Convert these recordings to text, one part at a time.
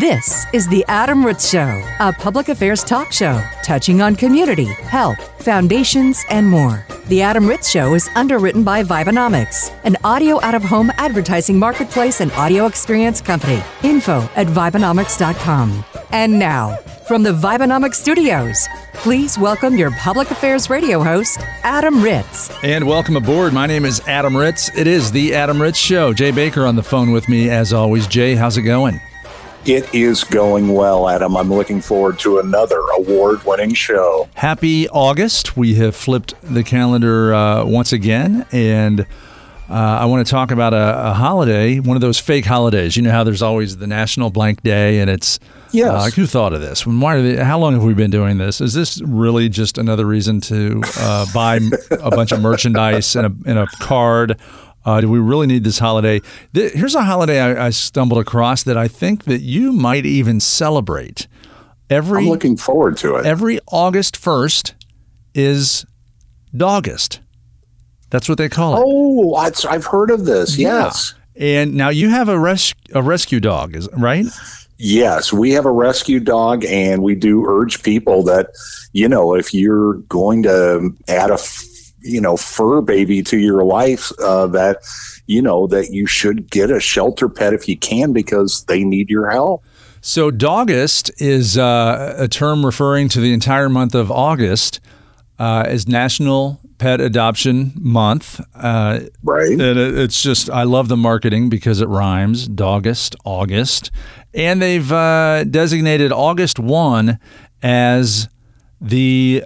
This is The Adam Ritz Show, a public affairs talk show touching on community, health, foundations, and more. The Adam Ritz Show is underwritten by Vibenomics, an audio out of home advertising marketplace and audio experience company. Info at Vibenomics.com. And now, from the Vibenomics studios, please welcome your public affairs radio host, Adam Ritz. And welcome aboard. My name is Adam Ritz. It is The Adam Ritz Show. Jay Baker on the phone with me, as always. Jay, how's it going? It is going well, Adam. I'm looking forward to another award winning show. Happy August. We have flipped the calendar uh, once again, and uh, I want to talk about a, a, holiday, one of those fake holidays. You know how there's always the National Blank Day, and it's. Yes. Uh, who thought of this? Why they, how long have we been doing this? Is this really just another reason to uh, buy a bunch of merchandise and a, and a card? Uh, do we really need this holiday? Here's a holiday I, I, stumbled across that I think that you might even celebrate. Every I'm looking forward to it. Every August first is Dogust. That's what they call it. Oh, I've heard of this. Yeah. Yes. And now you have a res- a rescue dog, is right? Yes, we have a rescue dog, and we do urge people that you know if you're going to add a you know fur baby to your life uh, that you know that you should get a shelter pet if you can because they need your help. So dogust is uh, a term referring to the entire month of august uh, as national pet adoption month uh, right. and it's just i love the marketing because it rhymes dogust august and they've uh, designated august 1 as the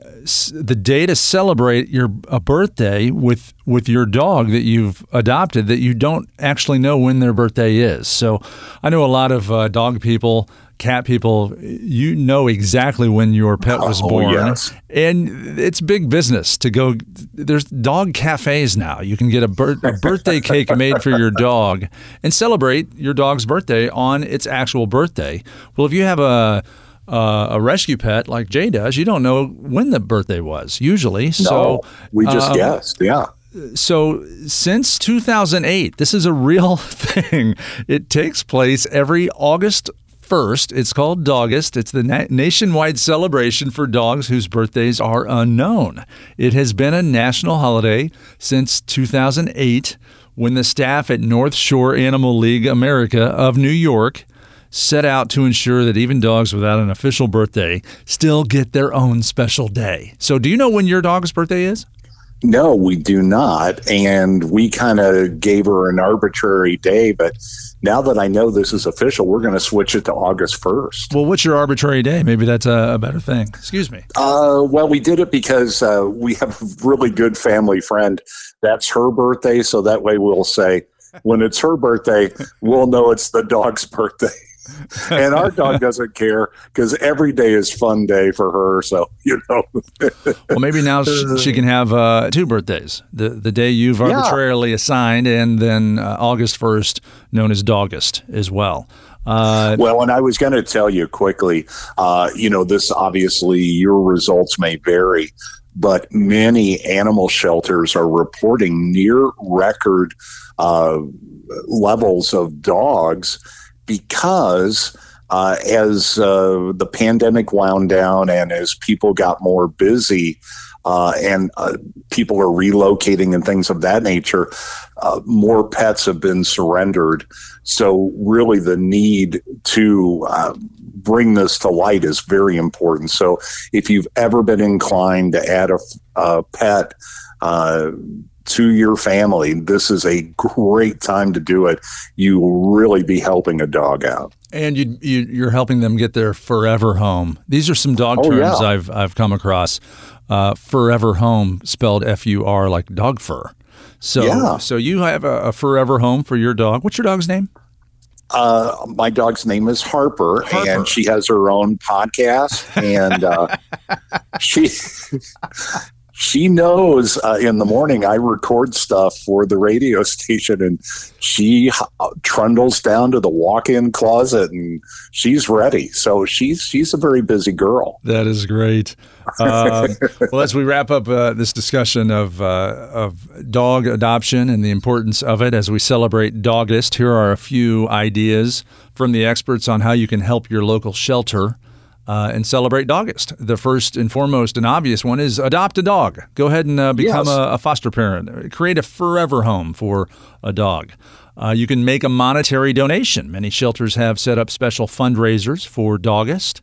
the day to celebrate your a birthday with with your dog that you've adopted that you don't actually know when their birthday is. So I know a lot of uh, dog people, cat people. You know exactly when your pet was oh, born, yes. and it's big business to go. There's dog cafes now. You can get a, bir- a birthday cake made for your dog and celebrate your dog's birthday on its actual birthday. Well, if you have a uh, a rescue pet like Jay does, you don't know when the birthday was usually. So no, we just um, guessed. Yeah. So since 2008, this is a real thing. It takes place every August 1st. It's called Dogust. It's the na- nationwide celebration for dogs whose birthdays are unknown. It has been a national holiday since 2008 when the staff at North Shore Animal League America of New York set out to ensure that even dogs without an official birthday still get their own special day. So, do you know when your dog's birthday is? No, we do not. And we kind of gave her an arbitrary day, but now that I know this is official, we're going to switch it to August 1st. Well, what's your arbitrary day? Maybe that's a, better thing. Excuse me. Uh, well, we did it because uh, we have a really good family friend. That's her birthday. So that way we'll say, when it's her birthday, we'll know it's the dog's birthday and our dog doesn't care because every day is fun day for her. So you know. well, maybe now she can have uh, two birthdays: the the day you've arbitrarily yeah. assigned, and then uh, August first, known as Dogust, as well. Uh, well, and I was going to tell you quickly. Uh, you know, this obviously your results may vary, but many animal shelters are reporting near record uh, levels of dogs because uh, as uh, the pandemic wound down and as people got more busy uh, and uh, people are relocating and things of that nature, uh, more pets have been surrendered. So, really, the need to uh, bring this to light is very important. So, if you've ever been inclined to add a, a pet, to your family, this is a great time to do it. You will really be helping a dog out. And you, you, are helping them get their forever home. These are some dog oh, terms yeah. I've, I've come across. Uh, forever home spelled F U R like dog fur. So, yeah. so you have a, a forever home for your dog. What's your dog's name? Uh, my dog's name is Harper, Harper, and she has her own podcast, and uh, she she knows uh, in the morning I record stuff for the radio station, and she trundles down to the walk-in closet, and she's ready. So she's she's a very busy girl. That is great. Uh, well, as we wrap up uh, this discussion of uh, of dog adoption and the importance of it, as we celebrate Dogust, here are a few ideas from the experts on how you can help your local shelter uh, and celebrate Dogust. The first and foremost and obvious one is adopt a dog. Go ahead and uh, become yes. a, a, foster parent. Create a forever home for a dog. Uh, you can make a monetary donation. Many shelters have set up special fundraisers for Dogust.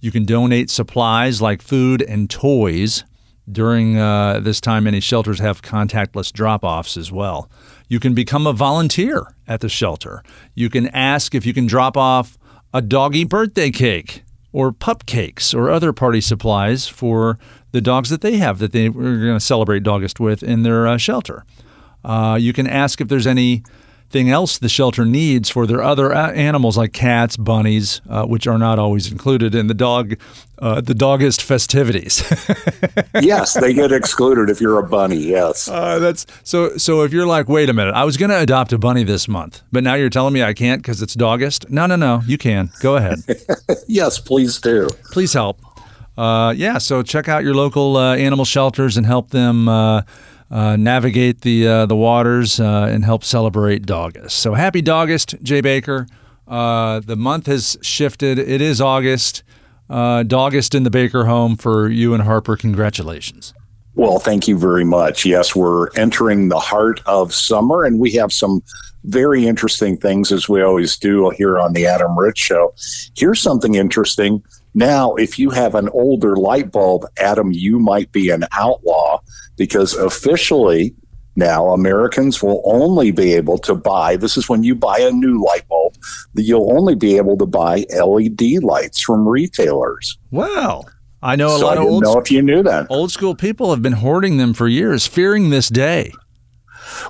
You can donate supplies like food and toys. During uh, this time, many shelters have contactless drop offs as well. You can become a volunteer at the shelter. You can ask if you can drop off a doggy birthday cake or pup cakes or other party supplies for the dogs that they have that they are going to celebrate Dogust with in their uh, shelter. Uh, you can ask if there's any thing else the shelter needs for their other animals like cats, bunnies, uh, which are not always included in the dog, uh, the dogust festivities. yes, they get excluded if you're a bunny. Yes, uh, that's so. So if you're like, wait a minute, I was going to adopt a bunny this month, but now you're telling me I can't because it's dogust. No, no, no, you can. Go ahead. yes, please do. Please help. Uh, yeah, so check out your local uh, animal shelters and help them uh, navigate the uh, the waters uh, and help celebrate Dogust. So happy Dogust, Jay Baker. Uh, the month has shifted. It is August. Uh, in the Baker home for you and Harper. Congratulations. Well, thank you very much. Yes, we're entering the heart of summer, and we have some very interesting things as we always do here on the Adam Ritz Show. Here's something interesting. Now, if you have an older light bulb, Adam, you might be an outlaw because officially now Americans will only be able to buy this is when you buy a new light bulb that you'll only be able to buy LED lights from retailers. Wow. I know a so lot of old know if you knew that. Old school people have been hoarding them for years, fearing this day.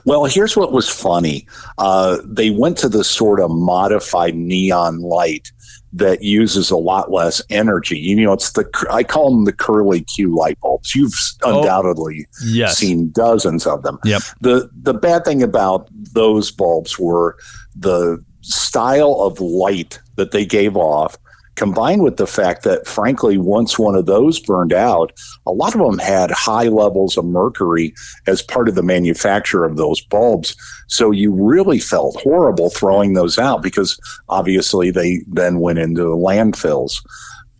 Well, here's what was funny. Uh, they went to this sort of modified neon light that uses a lot less energy. You know, it's the I call them the curly Q light bulbs. You've oh, undoubtedly yes. seen dozens of them. Yep. The the bad thing about those bulbs were the style of light that they gave off combined with the fact that, frankly, once one of those burned out, a lot of them had high levels of mercury as part of the manufacture of those bulbs. So you really felt horrible throwing those out because obviously they then went into landfills.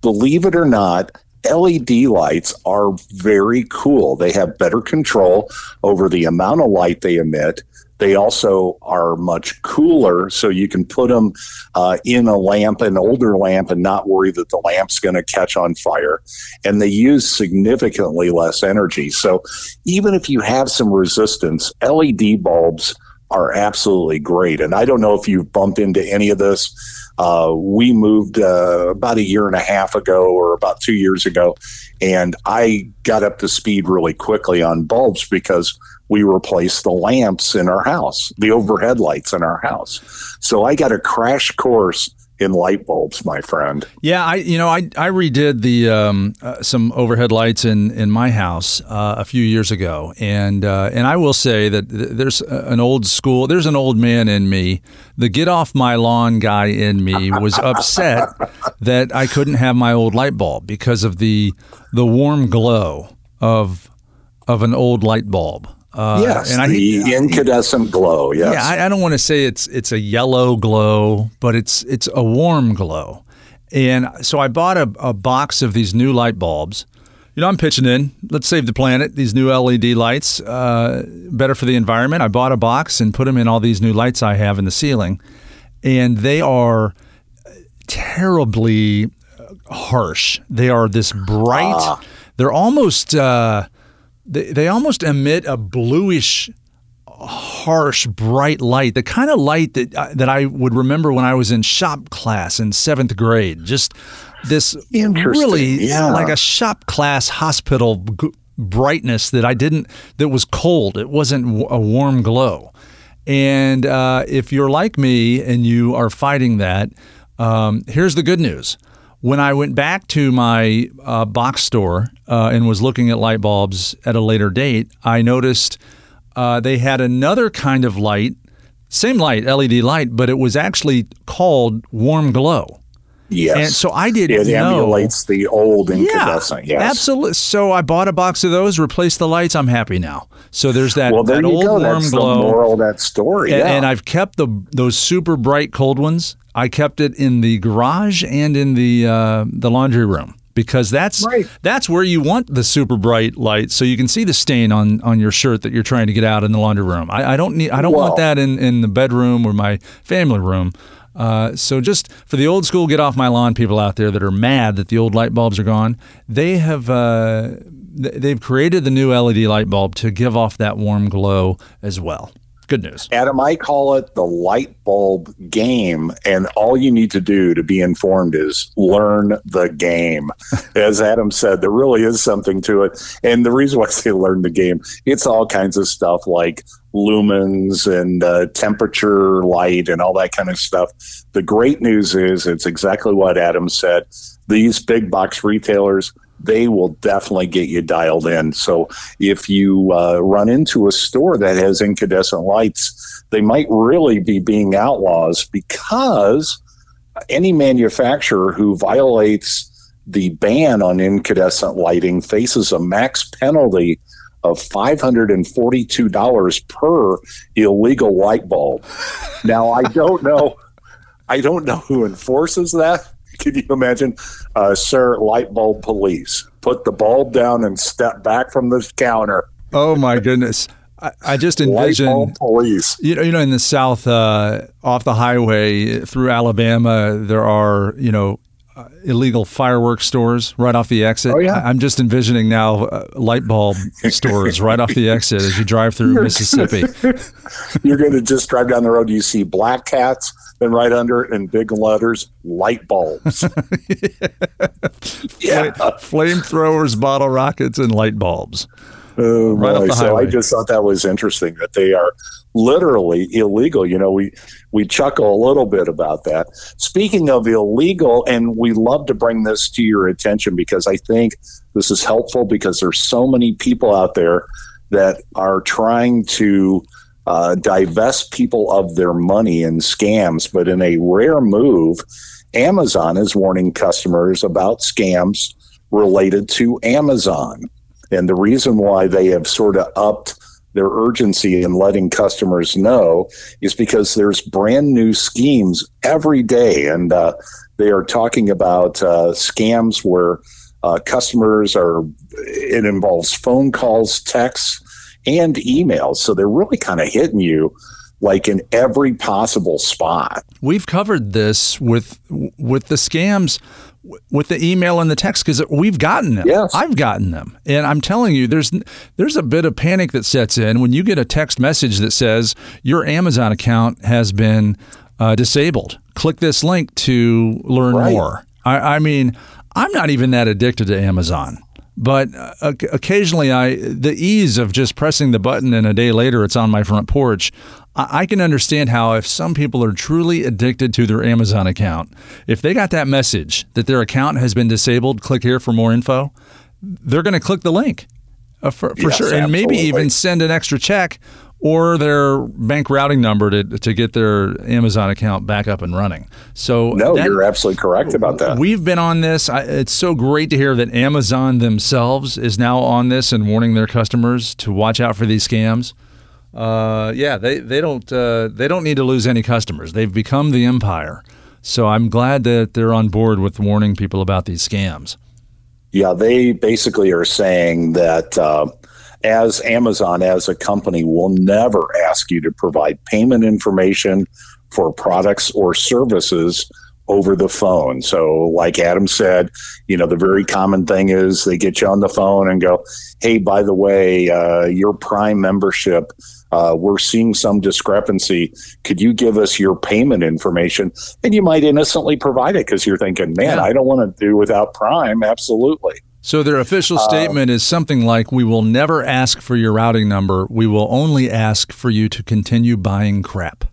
Believe it or not, LED lights are very cool. They have better control over the amount of light they emit. They also are much cooler, so you can put them uh, in a lamp, an older lamp, and not worry that the lamp's going to catch on fire. And they use significantly less energy. So even if you have some resistance, LED bulbs are absolutely great. And I don't know if you've bumped into any of this. Uh, we moved uh, about a year and a half ago or about two years ago, and I got up to speed really quickly on bulbs because we replaced the lamps in our house, the overhead lights in our house. So I got a crash course in light bulbs, my friend. Yeah, I you know I I redid the um, uh, some overhead lights in in my house uh, a few years ago, and uh, and I will say that there's an old school, there's an old man in me. The get off my lawn guy in me was upset that I couldn't have my old light bulb because of the the warm glow of of an old light bulb. Uh, yes, and I, the incandescent glow. Yes. Yeah, I, I don't want to say it's it's a yellow glow, but it's it's a warm glow. And so I bought a, a box of these new light bulbs. You know, I'm pitching in. Let's save the planet. These new LED lights, uh, better for the environment. I bought a box and put them in all these new lights I have in the ceiling, and they are terribly harsh. They are this bright. Ah. They're almost. Uh, they, they almost emit a bluish harsh bright light the kind of light that uh, that I would remember when I was in shop class in 7th grade. Just this really yeah. like a shop class hospital g- brightness that I didn't that was cold. It wasn't w- a warm glow. And uh, if you're like me and you are fighting that um, here's the good news When I went back to my uh, box store uh, and was looking at light bulbs at a later date, I noticed uh, they had another kind of light, same light, LED light, but it was actually called warm glow. Yes. And so I didn't it know. emulates the old incandescent. Yeah, yes. absolutely. So I bought a box of those, replaced the lights. I'm happy now. So there's that, Well, there that you old go. warm That's glow. the moral of that story. And, yeah. and I've kept the those super bright cold ones. I kept it in the garage and in the uh, the laundry room because that's Right. that's where you want the super bright light, so you can see the stain on on your shirt that you're trying to get out in the laundry room. I, I don't need I don't want that in in the bedroom or my family room. Uh, so just for the old school get off my lawn people out there that are mad that the old light bulbs are gone, they have uh, they've created the new LED light bulb to give off that warm glow as well. Good news. Adam, I call it the light bulb game, and all you need to do to be informed is learn the game. As Adam said, there really is something to it. And the reason why I say learn the game, it's all kinds of stuff like lumens and uh, temperature, light, and all that kind of stuff. The great news is it's exactly what Adam said. These big box retailers, they will definitely get you dialed in. So if you uh, run into a store that has incandescent lights, they might really be being outlaws because any manufacturer who violates the ban on incandescent lighting faces a max penalty of $542 per illegal light bulb. Now, I don't know. I don't know who enforces that. Can you imagine, uh, sir, light bulb police? Put the bulb down and step back from the counter. Oh my goodness. I, I just envision police. you know, you know, in the South, uh, off the highway through Alabama, there are you know uh, illegal fireworks stores right off the exit. Oh, yeah. I- I'm just envisioning now uh, light bulb stores right off the exit as you drive through Mississippi. You're going to just drive down the road. You see black cats, then right under it in big letters, light bulbs. yeah. Flamethrowers, bottle rockets, and light bulbs. Oh, Right boy. so I just thought that was interesting that they are literally illegal. You know, we we chuckle a little bit about that. Speaking of illegal, and we love to bring this to your attention because I think this is helpful because there's so many people out there that are trying to uh, divest people of their money in scams. But in a rare move, Amazon is warning customers about scams related to Amazon. And the reason why they have sort of upped their urgency in letting customers know is because there's brand new schemes every day. And uh, they are talking about uh, scams where uh, customers are, it involves phone calls, texts, and emails. So they're really kind of hitting you like in every possible spot. We've covered this with with the scams, with the email and the text because we've gotten them. Yes. I've gotten them, and I'm telling you, there's there's a bit of panic that sets in when you get a text message that says your Amazon account has been uh, disabled. Click this link to learn Right. more. I, I mean, I'm not even that addicted to Amazon. But uh, occasionally, I the ease of just pressing the button and a day later it's on my front porch. I, can understand how if some people are truly addicted to their Amazon account, if they got that message that their account has been disabled, click here for more info. They're going to click the link uh, for, for Yes, sure, and maybe even send an extra check or their bank routing number to to get their Amazon account back up and running. So No, that- you're absolutely correct about that. We've been on this. I, it's so great to hear that Amazon themselves is now on this and warning their customers to watch out for these scams. Uh, yeah, they they don't uh, they don't need to lose any customers. They've become the empire. So I'm glad that they're on board with warning people about these scams. Yeah, they basically are saying that uh, as Amazon, as a company, will never ask you to provide payment information for products or services over the phone. So, like Adam said, you know, the very common thing is they get you on the phone and go, hey, by the way, uh, your Prime membership. Uh, we're seeing some discrepancy. Could you give us your payment information? And you might innocently provide it because you're thinking, man, Yeah. I don't want to do without Prime. Absolutely. So their official Uh, statement is something like, "We will never ask for your routing number. We will only ask for you to continue buying crap."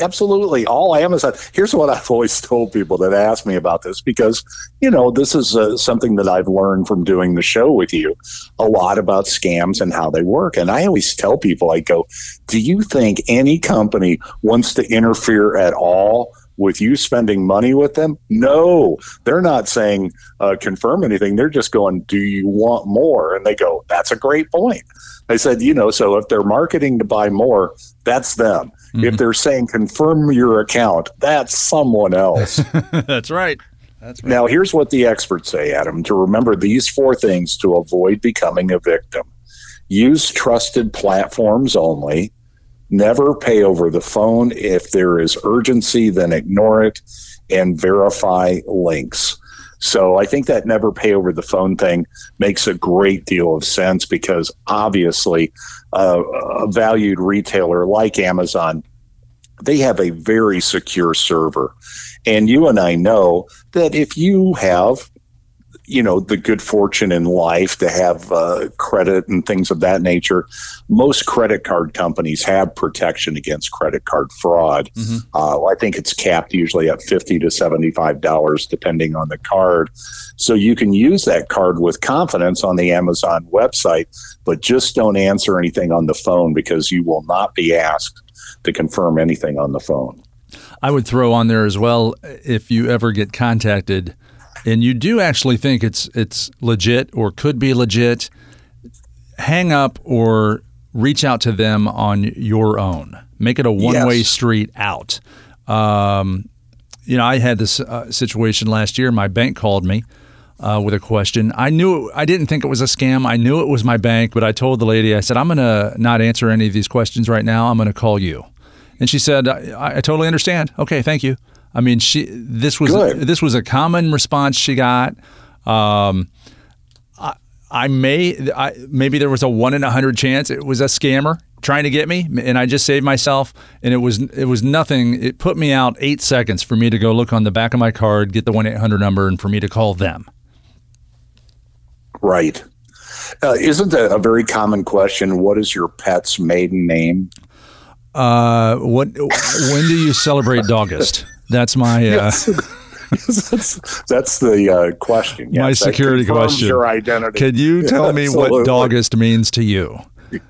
absolutely. All Amazon. Here's what I've always told people that ask me about this because, you know, this is uh, something that I've learned from doing the show with you a lot about scams and how they work. And I always tell people, I go, do you think any company wants to interfere at all? With you spending money with them? No, they're not saying uh, confirm anything. They're just going, do you want more? And they go, that's a great point. I said, you know, so if they're marketing to buy more, that's them. Mm-hmm. If they're saying confirm your account, that's someone else. that's right. That's right. Now, here's what the experts say, Adam, to remember these four things to avoid becoming a victim. Use trusted platforms only Never pay over the phone. If there is urgency, then ignore it and verify links. So I think that never pay over the phone thing makes a great deal of sense because obviously uh, a valued retailer like Amazon, they have a very secure server. And you and I know that if you have you know the good fortune in life to have uh, credit and things of that nature. Most credit card companies have protection against credit card fraud. Mm-hmm. uh, i think it's capped usually at 50 to 75 dollars depending on the card. So you can use that card with confidence on the amazon website but just don't answer anything on the phone because you will not be asked to confirm anything on the phone. I would throw on there as well if you ever get contacted and you do actually think it's it's legit or could be legit, hang up or reach out to them on your own. Make it a one way yes. street out. Um, you know, I had this uh, situation last year. My bank called me uh, with a question. I knew I didn't think it was a scam. I knew it was my bank, but I told the lady, I said, I'm going to not answer any of these questions right now. I'm going to call you. And she said, I, I totally understand. Okay, thank you. I mean, she this was Good. this was a common response she got. Um, I, I may I, maybe there was a one in a hundred chance it was a scammer trying to get me, and I just saved myself. And it was it was nothing. It put me out eight seconds for me to go look on the back of my card, get the one eight hundred number, and for me to call them. Right. Uh, isn't a, a very common question? What is your pet's maiden name? Uh, what? when do you celebrate Dogust? That's my. Uh, yes. that's that's the uh, question. Yes, my security question. Your identity. Can you tell me what Dogust means to you?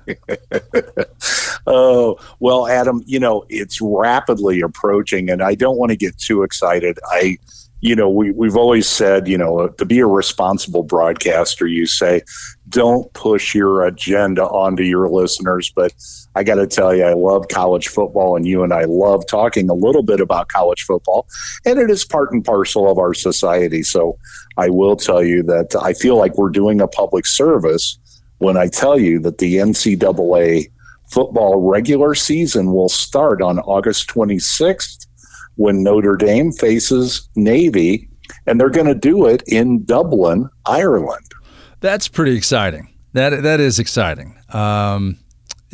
oh well, Adam. You know it's rapidly approaching, and I don't want to get too excited. I you know, we, we've always said, you know, to be a responsible broadcaster, you say, don't push your agenda onto your listeners. But I got to tell you, I love college football, and you and I love talking a little bit about college football, and it is part and parcel of our society. So I will tell you that I feel like we're doing a public service when I tell you that the NCAA football regular season will start on August 26th when Notre Dame faces Navy, and they're going to do it in Dublin, Ireland. That's pretty exciting. That that is exciting. Um,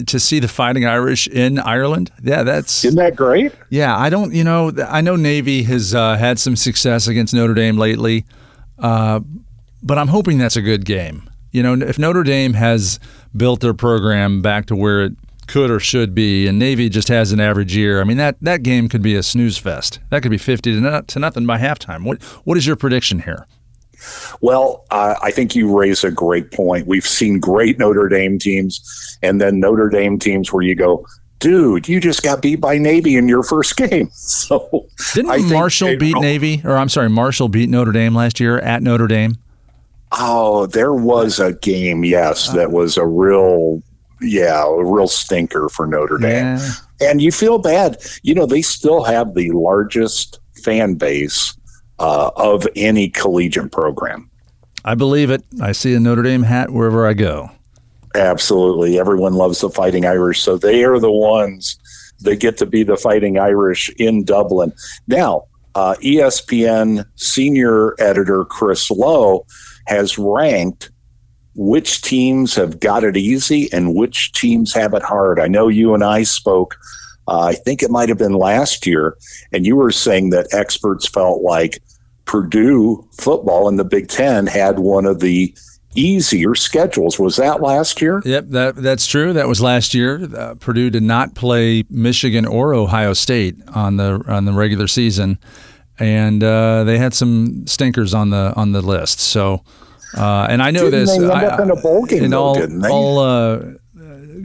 to see the Fighting Irish in Ireland, yeah, that's isn't that great? Yeah, I don't, you know, I know Navy has uh, had some success against Notre Dame lately, uh, but I'm hoping that's a good game. You know, if Notre Dame has built their program back to where it could or should be, and Navy just has an average year. I mean that that game could be a snooze fest. That could be fifty to, not, to nothing by halftime. What what is your prediction here? Well, uh, I think you raise a great point. We've seen great Notre Dame teams, and then Notre Dame teams where you go, dude, you just got beat by Navy in your first game. So didn't Marshall beat Navy, or I'm sorry, Marshall beat Notre Dame last year at Notre Dame? Oh, there was a game, yes, that was a real yeah, a real stinker for Notre Dame. Yeah. And you feel bad. You know, they still have the largest fan base uh, of any collegiate program. I believe it. I see a Notre Dame hat wherever I go. Absolutely. Everyone loves the Fighting Irish. So they are the ones that get to be the Fighting Irish in Dublin. Now, uh, ESPN senior editor Chris Low has ranked which teams have got it easy and which teams have it hard. I know you and I spoke, uh, I think it might have been last year, and you were saying that experts felt like Purdue football in the Big Ten had one of the easier schedules. Was that last year? Yep, that that's true. That was last year. Uh, Purdue did not play Michigan or Ohio State on the on the regular season, and uh, they had some stinkers on the on the list. So, uh, and I know didn't this. They end I, up in a bowl game, in though, all, all uh,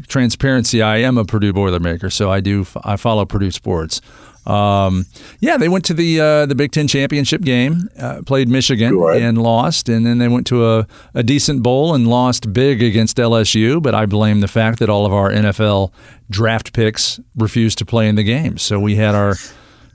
transparency, I am a Purdue Boilermaker, so I do I follow Purdue sports. Um, yeah, they went to the uh, the Big Ten championship game, uh, played Michigan Good. and lost, and then they went to a, a decent bowl and lost big against LSU. But I blame the fact that all of our NFL draft picks refused to play in the game, so we had our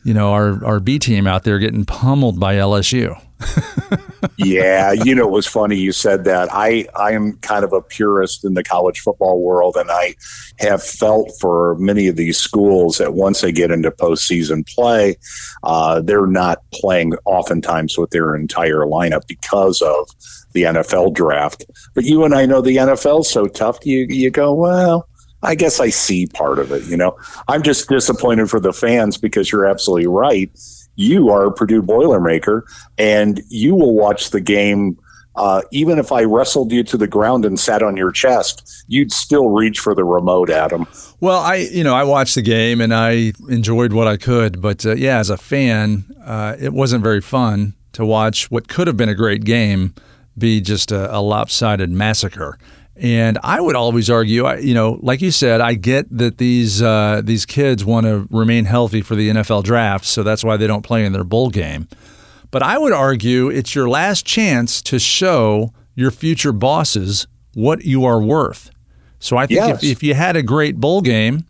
you know our our B team out there getting pummeled by LSU. yeah, you know, it was funny you said that. I I am kind of a purist in the college football world, and I have felt for many of these schools that once they get into postseason play, uh, they're not playing oftentimes with their entire lineup because of the NFL draft. But you and I know the NFL's so tough. You you go well. I guess I see part of it. You know, I'm just disappointed for the fans because you're absolutely right you are a Purdue Boilermaker, and you will watch the game. Uh, even if I wrestled you to the ground and sat on your chest, you'd still reach for the remote, Adam. Well, I you know I watched the game and I enjoyed what I could, but uh, yeah, as a fan, uh, it wasn't very fun to watch what could have been a great game be just a, a lopsided massacre. And I would always argue, you know, like you said, I get that these uh, these kids want to remain healthy for the NFL draft, so that's why they don't play in their bowl game. But I would argue it's your last chance to show your future bosses what you are worth. So I think Yes. if, if you had a great bowl game,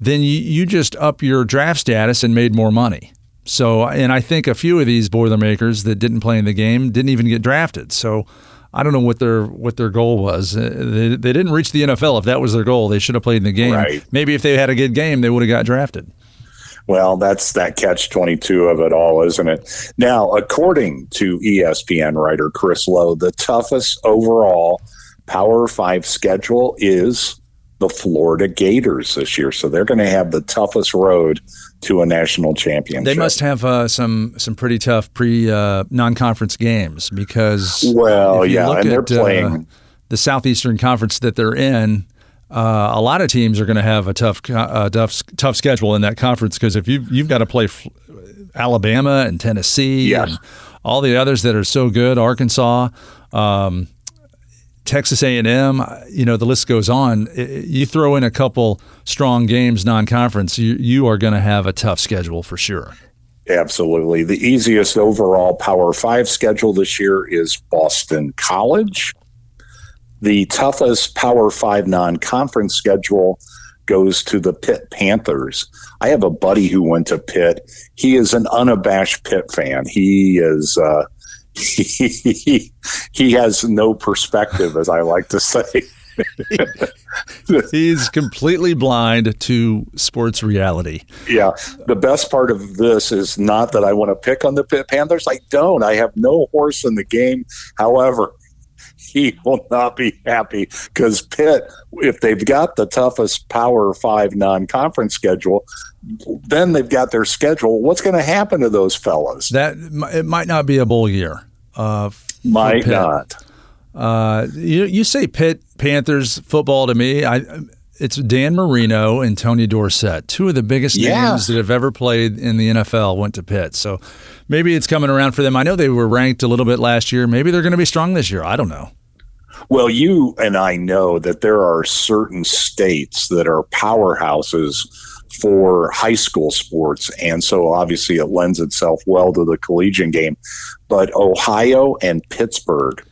then you, you just up your draft status and made more money. So, and I think a few of these Boilermakers that didn't play in the game didn't even get drafted. So, I don't know what their what their goal was. Uh, They, they didn't reach the NFL. If that was their goal, they should have played in the game. Right. Maybe if they had a good game, they would have got drafted. Well, that's that catch 22 of it all, isn't it? Now, according to ESPN writer Chris Low, the toughest overall Power Five schedule is the Florida Gators this year. So they're going to have the toughest road to a national championship. They must have uh, some some pretty tough pre uh, non conference games because Well, yeah, and they're at, uh, playing. the Southeastern Conference that they're in. Uh, a lot of teams are going to have a tough, uh, tough, tough schedule in that conference because if you you've got to play F- Alabama and Tennessee and all the others that are so good, Arkansas, um, Texas A&M, you know the list goes on. You throw in a couple strong games non-conference, you you are going to have a tough schedule for sure. Absolutely. The easiest overall Power Five schedule this year is Boston College. The toughest Power Five non conference schedule goes to the Pitt Panthers. I have a buddy who went to Pitt. He is an unabashed Pitt fan. He is. Uh, he, he has no perspective, as I like to say. He's completely blind to sports reality. Yeah. The best part of this is not that I want to pick on the Panthers. I don't. I have no horse in the game. However, he will not be happy because Pitt, if they've got the toughest Power Five non conference schedule, then they've got their schedule. What's going to happen to those fellas? That it might not be a bowl year. Uh, Pitt. not. Uh, you you say Pitt Panthers football to me. I it's Dan Marino and Tony Dorsett, two of the biggest Yeah. names that have ever played in the NFL, went to Pitt. So maybe it's coming around for them. I know they were ranked a little bit last year. Maybe they're going to be strong this year. I don't know. Well, you and I know that there are certain states that are powerhouses for high school sports. And so obviously it lends itself well to the collegiate game. But Ohio and Pittsburgh,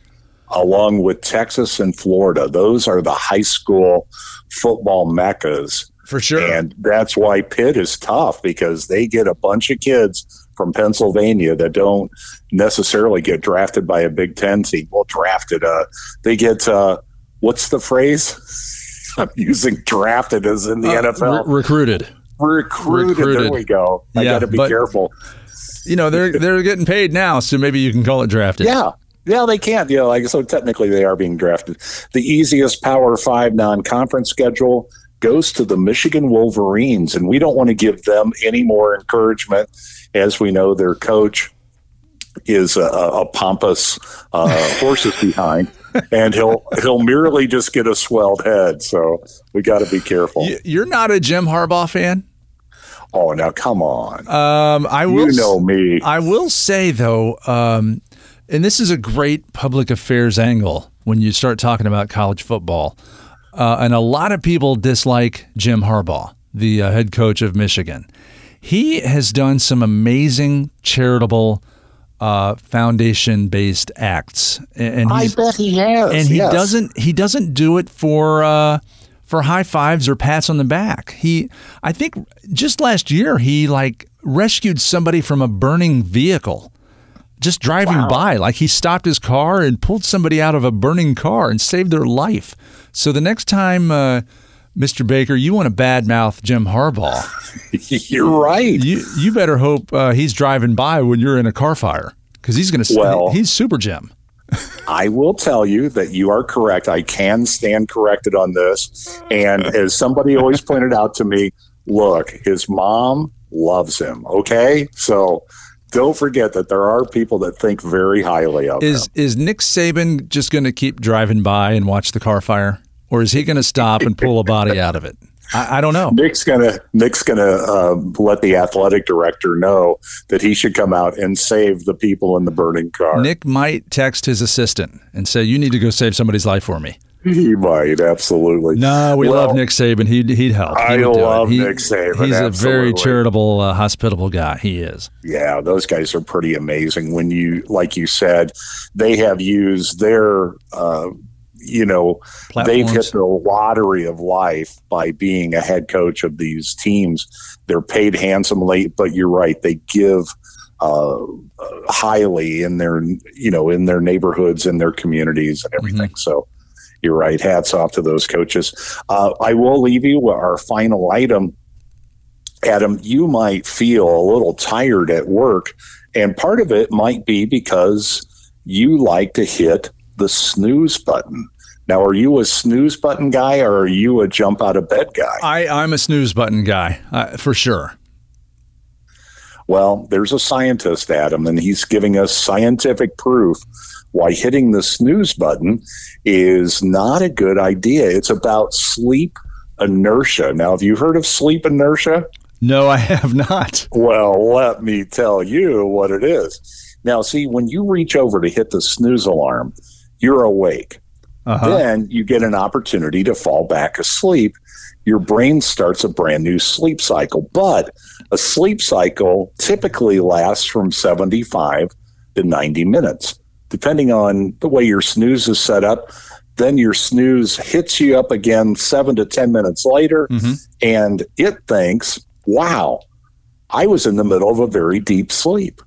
along with Texas and Florida, those are the high school football meccas. For sure. And that's why Pitt is tough because they get a bunch of kids from Pennsylvania that don't necessarily get drafted by a Big Ten team. Well, drafted, uh, they get, uh, what's the phrase? I'm using drafted as in the Uh, NFL. re- recruited. recruited. There we go. I Yeah, got to be but- careful. You know they're they're getting paid now, so maybe you can call it drafted. Yeah. Yeah, they can't. You know, like so technically they are being drafted. The easiest Power Five non-conference schedule goes to the Michigan Wolverines, and we don't want to give them any more encouragement, as we know their coach is a, a pompous uh, horses behind. and he'll he'll merely just get a swelled head. So we got to be careful. You're not a Jim Harbaugh fan. Oh, now come on. Um, I will. You know me. I will say though, um, and this is a great public affairs angle when you start talking about college football. Uh, and a lot of people dislike Jim Harbaugh, the uh, head coach of Michigan. He has done some amazing charitable uh, foundation-based acts, and I bet he has. and he yes. doesn't he doesn't do it for uh, for high fives or pats on the back. He I think just last year he like rescued somebody from a burning vehicle. Just driving by, like he stopped his car and pulled somebody out of a burning car and saved their life. So the next time, uh, Mr. Baker, you want to badmouth Jim Harbaugh, You're right. you you better hope uh, he's driving by when you're in a car fire because he's going to. Well- he's Super Jim. I will tell you that you are correct. I can stand corrected on this. And as somebody always pointed out to me, look, his mom loves him. Okay. So don't forget that there are people that think very highly of him. Is is Nick Saban just going to keep driving by and watch the car fire, or is he going to stop and pull a body out of it? I, I don't know. Nick's gonna Nick's gonna uh, let the athletic director know that he should come out and save the people in the burning car. Nick might text his assistant and say, "You need to go save somebody's life for me." He might absolutely. No, we Well, love Nick Saban. He'd he'd help. He I would do it. love He- Nick Saban, He's a very charitable, uh, hospitable guy. He is. Yeah, those guys are pretty amazing. When you, like you said, they have used their, uh, you know, they've hit the lottery of life by being a head coach of these teams. They're paid handsomely, but you're right, they give uh, highly in their, you know, in their neighborhoods and their communities and everything. So. You're right. Hats off to those coaches. Uh, I will leave you with our final item. Adam, you might feel a little tired at work, and part of it might be because you like to hit the snooze button. Now, are you a snooze button guy or are you a jump out of bed guy? I I'm a snooze button guy uh, for sure. Well, there's a scientist, Adam, and he's giving us scientific proof why hitting the snooze button is not a good idea. It's about sleep inertia. Now, have you heard of sleep inertia? No, I have not. Well, let me tell you what it is. Now, see, when you reach over to hit the snooze alarm, you're awake. Uh-huh. Then you get an opportunity to fall back asleep. Your brain starts a brand new sleep cycle. But a sleep cycle typically lasts from 75 to 90 minutes, depending on the way your snooze is set up. Then your snooze hits you up again seven to 10 minutes later, Mhm. and it thinks, wow, I was in the middle of a very deep sleep.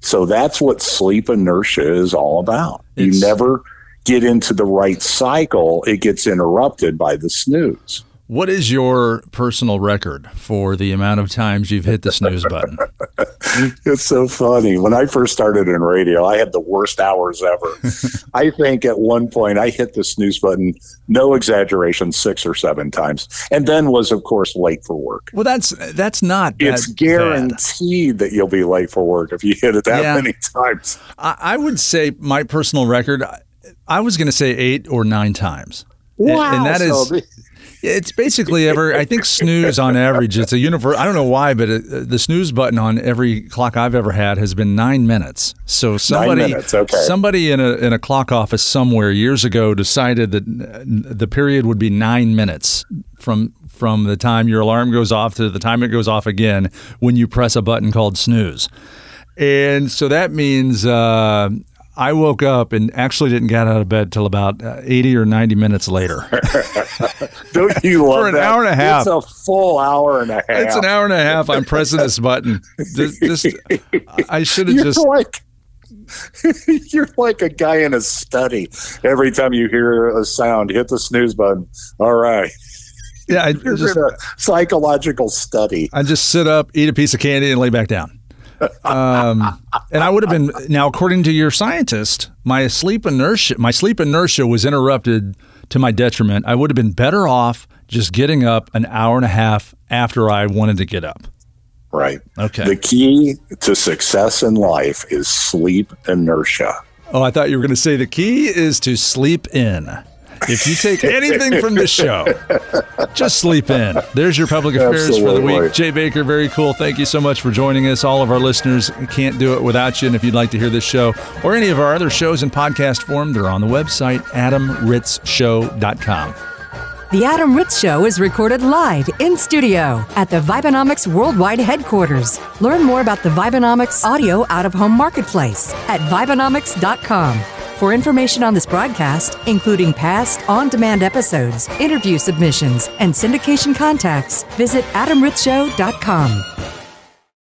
So that's what sleep inertia is all about. It's- you never get into the right cycle, it gets interrupted by the snooze. What is your personal record for the amount of times you've hit the snooze button? It's so funny. When I first started in radio, I had the worst hours ever. I think at one point I hit the snooze button, no exaggeration, six or seven times, and then was, of course, late for work. Well, that's that's not. that It's bad. guaranteed that you'll be late for work if you hit it that Yeah. many times. I, I would say my personal record. I was going to say eight or nine times. And- and that So is the- It's basically ever. I think snooze on average. It's a universe. I don't know why, but it, the snooze button on every clock I've ever had has been nine minutes. So somebody, minutes, okay. somebody in a in a clock office somewhere years ago decided that uh, the period would be nine minutes from from the time your alarm goes off to the time it goes off again when you press a button called snooze. And so that means uh, I woke up and actually didn't get out of bed till about uh, 80 or 90 minutes later. Don't you love For an that? hour and a half. It's a full hour and a half. It's an hour and a half. I'm pressing this button. I should have just. like you're like a guy in a study. Every time you hear a sound, hit the snooze button. All right, Yeah, I you're just, in a psychological study. I just sit up, eat a piece of candy, and lay back down. Um, and I would have been now, according to your scientist, my sleep inertia, my sleep inertia was interrupted to my detriment. I would have been better off just getting up an hour and a half after I wanted to get up. Right. Okay. The key to success in life is sleep inertia. Oh, I thought you were going to say the key is to sleep in. If you take anything from the show, just sleep in. There's your public affairs Absolutely. for the week. Jay Baker, very cool. Thank you so much for joining us. All of our listeners can't do it without you. And if you'd like to hear this show or any of our other shows in podcast form, they're on the website, adamritzshow.com. The Adam Ritz Show is recorded live in studio at the Vibenomics Worldwide headquarters. Learn more about the Vibenomics audio out of home marketplace at Vibenomics.com. For information on this broadcast, including past on demand episodes, interview submissions, and syndication contacts, visit AdamRitzShow.com.